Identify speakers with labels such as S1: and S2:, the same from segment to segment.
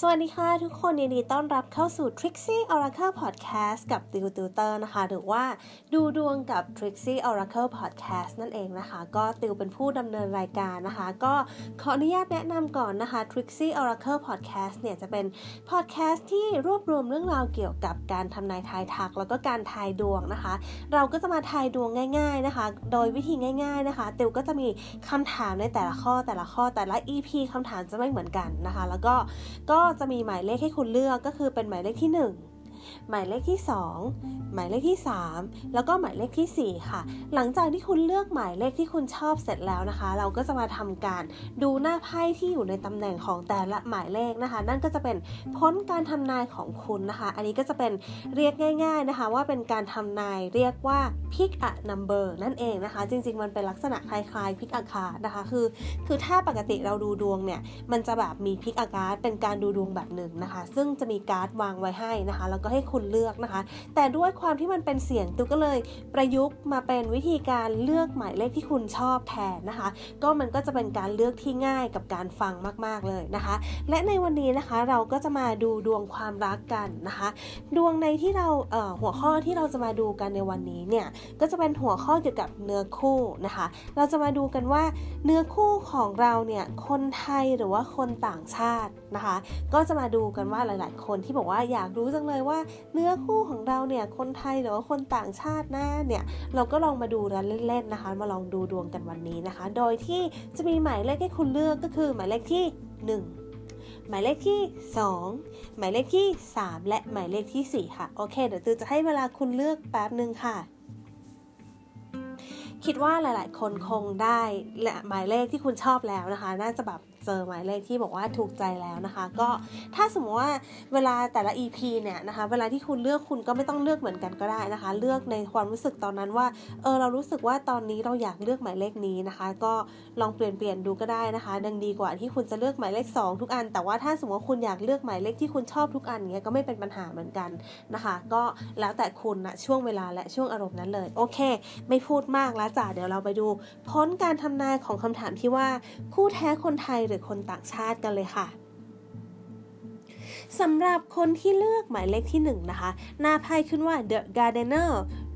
S1: สวัสดีค่ะทุกคนยินดีต้อนรับเข้าสู่ Trixie Oracle Podcast กับติวติวเตอร์นะคะ หรือว่าดูดวงกับ Trixie Oracle Podcast นั่นเองนะคะ ก็ติวเป็นผู้ดำเนินรายการนะคะ ก็ขออนุญาตแนะนำก่อนนะคะ Trixie Oracle Podcast เนี่ยจะเป็น podcast ที่รวบรวมเรื่องราวเกี่ยวกับการทำนายทายทัก แล้วก็การทายดวงนะคะ เราก็จะมาทายดวงง่ายๆนะคะ โดยวิธีง่าย ๆนะคะ ติวก็จะมีคำถามในแต่ละข้อแต่ละข้อแต่ละ EP คำถามจะไม่เหมือนกันนะคะ แล้วก็ก็จะมีหมายเลขให้คุณเลือกก็คือเป็นหมายเลขที่ 1 หมายเลขที่ 2 หมายเลขที่ 3 แล้วก็หมายเลขที่ 4 ค่ะ หลังจากที่คุณเลือกหมายเลขที่คุณชอบเสร็จแล้วนะคะ เราก็จะมาทำการดูหน้าไพ่ที่อยู่ในตำแหน่งของแต่ละหมายเลขนะคะ นั่นก็จะเป็นพ้นการทำนายของคุณนะคะ อันนี้ก็จะเป็นเรียกง่าย ๆนะคะ ว่าเป็นการทำนายเรียกว่า pick a number นั่นเองนะคะ จริง ๆ มันเป็นลักษณะคล้ายๆ pick a card นะคะ คือ คือถ้าปกติเราดูดวงเนี่ย มันจะแบบมี pick a card เป็นการดูดวงแบบหนึ่งนะคะ ซึ่งจะมีการ์ดวางไว้ให้นะคะ แล้วก็ใให้คุณเลือกนะคะ แต่ด้วยความที่มันเป็นเสียงตุ๊กก็เลยประยุกต์มาเป็นวิธีการเลือกหมายเลขที่คุณชอบแทนนะคะ ก็มันก็จะเป็นการเลือกที่ง่ายกับการฟังมากๆเลยนะคะ และในวันนี้นะคะเราก็จะมาดูดวงความรักกันนะคะ ดวงในที่เราเหัวข้อที่เราจะมาดูกันในวันนี้เนี่ยก็จะเป็นหัวข้อเกี่ยวกับเนื้อคู่นะคะ เราจะมาดูกันว่าเนื้อคู่ของเราเนี่ยคนไทยหรือว่าคนต่างชาตินะคะ ก็จะมาดูกันว่าหลาย ๆ คนที่บอกว่าอยากรู้จังเลยว่าเนื้อคู่ของเราเนี่ยคนไทยหรือว่าคนต่างชาติน้าเนี่ยเราก็ลองมาดูกันเล่นๆนะคะ มาลองดูดวงกันวันนี้นะคะ โดยที่จะมีหมายเลขให้คุณเลือกก็คือหมายเลขที่ 1หมายเลขที่ 2 หมายเลขที่ 3 และหมายเลขที่ 4 ค่ะ โอเค เดี๋ยวตือจะให้เวลาคุณเลือกแป๊บหนึ่งค่ะ คิดว่าหลาย ๆ คนคงได้และหมายเลขที่คุณชอบแล้วนะคะ น่าจะแบบ เจอหมายเลขที่บอกว่าถูกใจแล้วนะคะ ก็ถ้าสมมติว่าเวลาแต่ละ EP เนี่ยนะคะ เวลาที่คุณเลือกคุณก็ไม่ต้องเลือกเหมือนกันก็ได้นะคะ เลือกในความรู้สึกตอนนั้นว่าเออเรารู้สึกว่าตอนนี้เราอยากเลือกหมายเลขนี้นะคะ ก็ลองเปลี่ยนเปลี่ยนดูก็ได้นะคะ ดังดีกว่าที่คุณจะเลือกหมายเลข 2 ทุกอัน แต่ว่าถ้าสมมติว่าคุณอยากเลือกหมายเลขที่คุณชอบทุกอันเงี้ยก็ไม่เป็นปัญหาเหมือนกันนะคะ ก็แล้วแต่คุณนะช่วงเวลาและช่วงอารมณ์นั้นเลยโอเค ไม่พูดมากแล้วจ้ะเดี๋ยวเราไปดู พ้นการทำนายของคำถามที่ว่าคู่แท้คนไทยหรือคนต่างชาติกันเลยค่ะสำหรับคนที่เลือกหมายเลขที่1นะคะ หน้าไพ่ขึ้นว่า The Gardener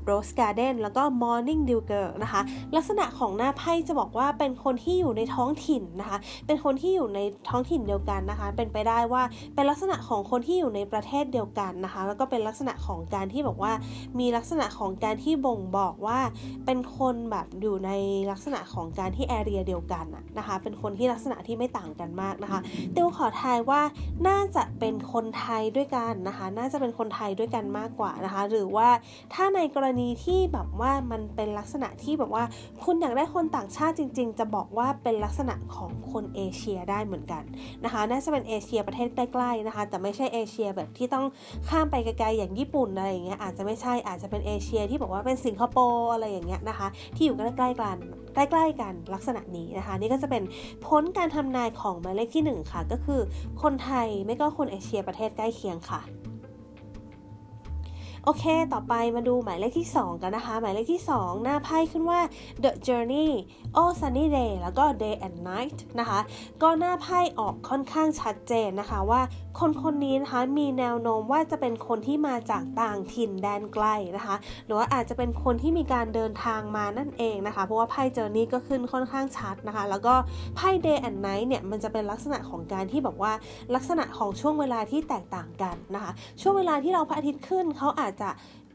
S1: Rose Garden แล้วก็ Morning Dew Girl นะคะ ลักษณะของหน้าไพ่จะบอกว่าเป็นคนที่อยู่ในท้องถิ่นนะคะ เป็นคนที่อยู่ในท้องถิ่นเดียวกันนะคะ เป็นไปได้ว่าเป็นลักษณะของคนที่อยู่ในประเทศเดียวกันนะคะ แล้วก็เป็นลักษณะของการที่บอกว่ามีลักษณะของการที่บ่งบอกว่าเป็นคนแบบอยู่ในลักษณะของการที่แอเรียเดียวกันนะคะ เป็นคนที่ลักษณะที่ไม่ต่างกันมากนะคะเตียวขอทายว่าน่าจะเป็นคนไทยด้วยกันนะคะ น่าจะเป็นคนไทยด้วยกันมากกว่านะคะ หรือว่าถ้าในกรณีที่แบบว่ามันเป็นลักษณะที่แบบว่า คุณอยากได้คนต่างชาติจริง ๆ จะบอกว่าเป็นลักษณะของคนเอเชียได้เหมือนกันนะคะน่าจะเป็นเอเชียประเทศใกล้ๆนะคะแต่ไม่ใช่เอเชียแบบที่ต้องข้ามไปไกลๆอย่างญี่ปุ่นอะไรอย่างเงี้ยอาจจะไม่ใช่อาจจะเป็นเอเชียที่บอกว่าเป็นสิงคโปร์อะไรอย่างเงี้ยนะคะ ที่อยู่ใกล้ๆกันใกล้ๆกันลักษณะนี้นะคะ นี่ก็จะเป็นพ้นการทำนายของหมายเลขที่ 1 ค่ะ ก็คือคนไทยไม่ก็คนเอเชียประเทศใกล้เคียงค่ะ โอเค ต่อไปมาดูหมายเลขที่ 2 กันนะคะ หมายเลขที่ 2 หน้าไพ่ขึ้นว่า The Journey All Sunny Day แล้วก็ Day and Night นะคะ ก็หน้าไพ่ออกค่อนข้างชัดเจนนะคะว่าคนคนนี้นะคะมีแนวโน้มว่าจะเป็นคนที่มาจากต่างถิ่นแดนไกลนะคะ หรือว่าอาจจะเป็นคนที่มีการเดินทางมานั่นเองนะคะ เพราะว่าไพ่เจอร์นี่ก็ขึ้นค่อนข้างชัดนะคะ แล้วก็ไพ่ Day and Night เนี่ยมันจะเป็นลักษณะของการที่แบบว่าลักษณะของช่วงเวลาที่แตกต่างกันนะคะ ช่วงเวลาที่เราพระอาทิตย์ขึ้นเขาอาจจะ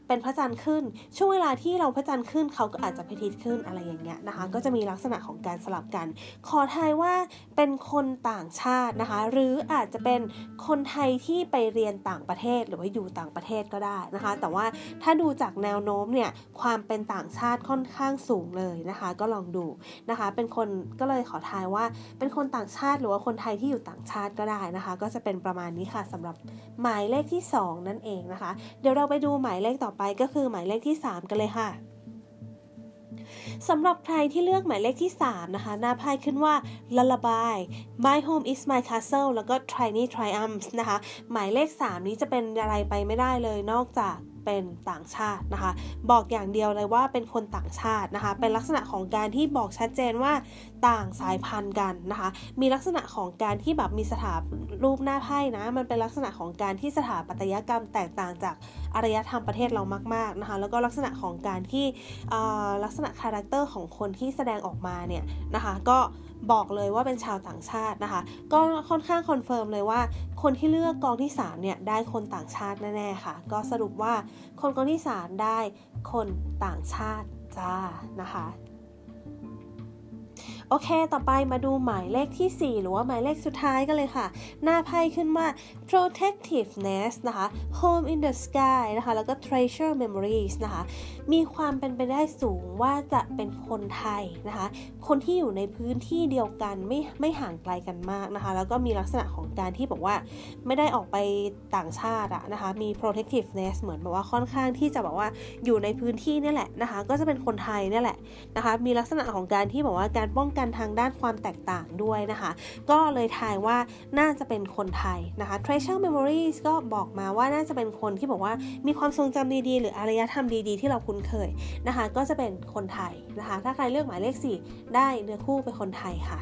S1: เป็นพระจันทร์ขึ้น ช่วงเวลาที่เราพระจันทร์ขึ้นเขาก็อาจจะพระอาทิตย์ขึ้นอะไรอย่างเงี้ยนะคะ ก็จะมีลักษณะของการสลับกัน ขอทายว่าเป็นคนต่างชาตินะคะ หรืออาจจะเป็นคนไทยที่ไปเรียนต่างประเทศหรือว่าอยู่ต่างประเทศก็ได้นะคะ แต่ว่าถ้าดูจากแนวโน้มเนี่ยความเป็นต่างชาติค่อนข้างสูงเลยนะคะ ก็ลองดูนะคะ เป็นคนก็เลยขอทายว่าเป็นคนต่างชาติหรือว่าคนไทยที่อยู่ต่างชาติก็ได้นะคะ ก็จะเป็นประมาณนี้ค่ะสำหรับหมายเลขที่ 2 นั่นเองนะคะ เดี๋ยวเราไปดูหมายเลขต่อไปก็คือหมายเลขที่ 3 กันเลยค่ะสำหรับใครที่เลือกหมายเลขที่ 3 นะคะ หน้าไพ่ขึ้นว่า Lullaby My Home is My Castle แล้วก็ Tiny Triumphs นะคะ หมายเลข 3 นี้จะเป็นอะไรไปไม่ได้เลยนอกจากเป็นต่างชาตินะคะ บอกอย่างเดียวเลยว่าเป็นคนต่างชาตินะคะ เป็นลักษณะของการที่บอกชัดเจนว่าต่างสายพันธุ์กันนะคะ มีลักษณะของการที่แบบมีสถารูปหน้าไพ่นะ มันเป็นลักษณะของการที่สถาปัตยกรรมแตกต่างจาก อารยธรรมประเทศเรามากๆนะคะ แล้วก็ลักษณะของการที่ลักษณะ character ของคนที่แสดงออกมาเนี่ยนะคะ ก็บอกเลยว่าเป็นชาวต่างชาตินะคะ ก็ค่อนข้าง confirm เลยว่า คนที่เลือกกองที่3เนี่ยได้คนต่างชาติแน่ๆค่ะ ก็สรุปว่าคนกองที่ 3 ได้คนต่างชาติจ้านะคะ โอเค ต่อไปมาดูหมายเลขที่ 4 หรือว่าหมายเลขสุดท้ายกันเลยค่ะ หน้าไพ่ขึ้นมา protectiveness นะคะ home in the sky นะคะ แล้วก็ treasure memories นะคะ มีความเป็นไปได้สูงว่าจะเป็นคนไทยนะคะ คนที่อยู่ในพื้นที่เดียวกันไม่ไม่ห่างไกลกันมากนะคะ แล้วก็มีลักษณะของการที่บอกว่าไม่ได้ออกไปต่างชาติอะนะคะ มี protectiveness เหมือนแบบว่าค่อนข้างที่จะบอกว่าอยู่ในพื้นที่นี่แหละนะคะ ก็จะเป็นคนไทยนี่แหละนะคะ มีลักษณะของการที่บอกว่าการป้องกันทางด้านความแตกต่างด้วยนะคะ ก็เลยทายว่าน่าจะเป็นคนไทยนะคะ treasure memories ก็บอกมาว่าน่าจะเป็นคนที่บอกว่ามีความทรงจำดีๆ หรืออารยธรรมดีๆ ที่เราคุ้นเคยนะคะ ก็จะเป็นคนไทยนะคะ ถ้าใครเลือกหมายเลข 4 ได้เนื้อคู่เป็นคนไทยค่ะ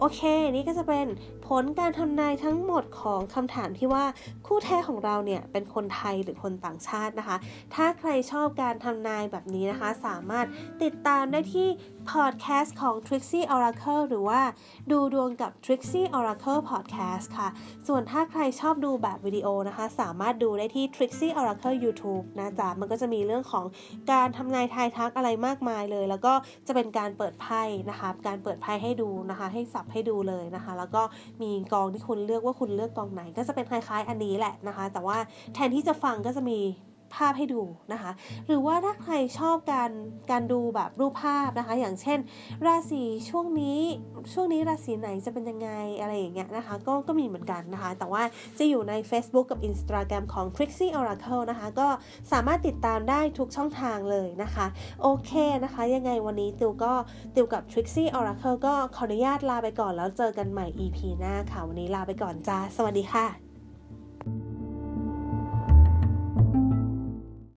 S1: โอเค นี่ก็จะเป็นผลการทำนายทั้งหมดของคำถามที่ว่าคู่แท้ของเราเนี่ยเป็นคนไทยหรือคนต่างชาตินะคะ ถ้าใครชอบการทำนายแบบนี้นะคะ สามารถติดตามได้ที่พอดแคสต์ของ Trixie Oracle หรือว่าดูดวงกับ Trixie Oracle Podcast ค่ะ ส่วนถ้าใครชอบดูแบบวิดีโอนะคะ สามารถดูได้ที่ Trixie Oracle YouTube นะจ๊ะ มันก็จะมีเรื่องของการทำนายทายทักอะไรมากมายเลย แล้วก็จะเป็นการเปิดไพ่นะคะ การเปิดไพ่ให้ดูนะคะ ให้สับให้ดูเลยนะคะ แล้วก็มีกองที่คุณเลือกว่าคุณเลือกกองไหน ก็จะเป็นคล้ายๆอันนี้แหละนะคะ แต่ว่าแทนที่จะฟังก็จะมี ภาพให้ดูนะคะ หรือว่าถ้าใครชอบการการดูแบบรูปภาพนะคะ อย่างเช่น ราศีช่วงนี้ช่วงนี้ราศีไหนจะเป็นยังไงอะไรอย่างเงี้ยนะคะ ก็ก็มีเหมือนกันนะคะ แต่ว่าจะอยู่ใน Facebook กับ Instagram ของ Trixie Oracle นะคะ ก็สามารถติดตามได้ทุกช่องทางเลยนะคะ โอเคนะคะ ยังไงวันนี้ติวก็ติวกับ Trixie Oracle ก็ขออนุญาตลาไปก่อนแล้วเจอกันใหม่ EP หน้าค่ะ วันนี้ลาไปก่อนจ้า สวัสดีค่ะ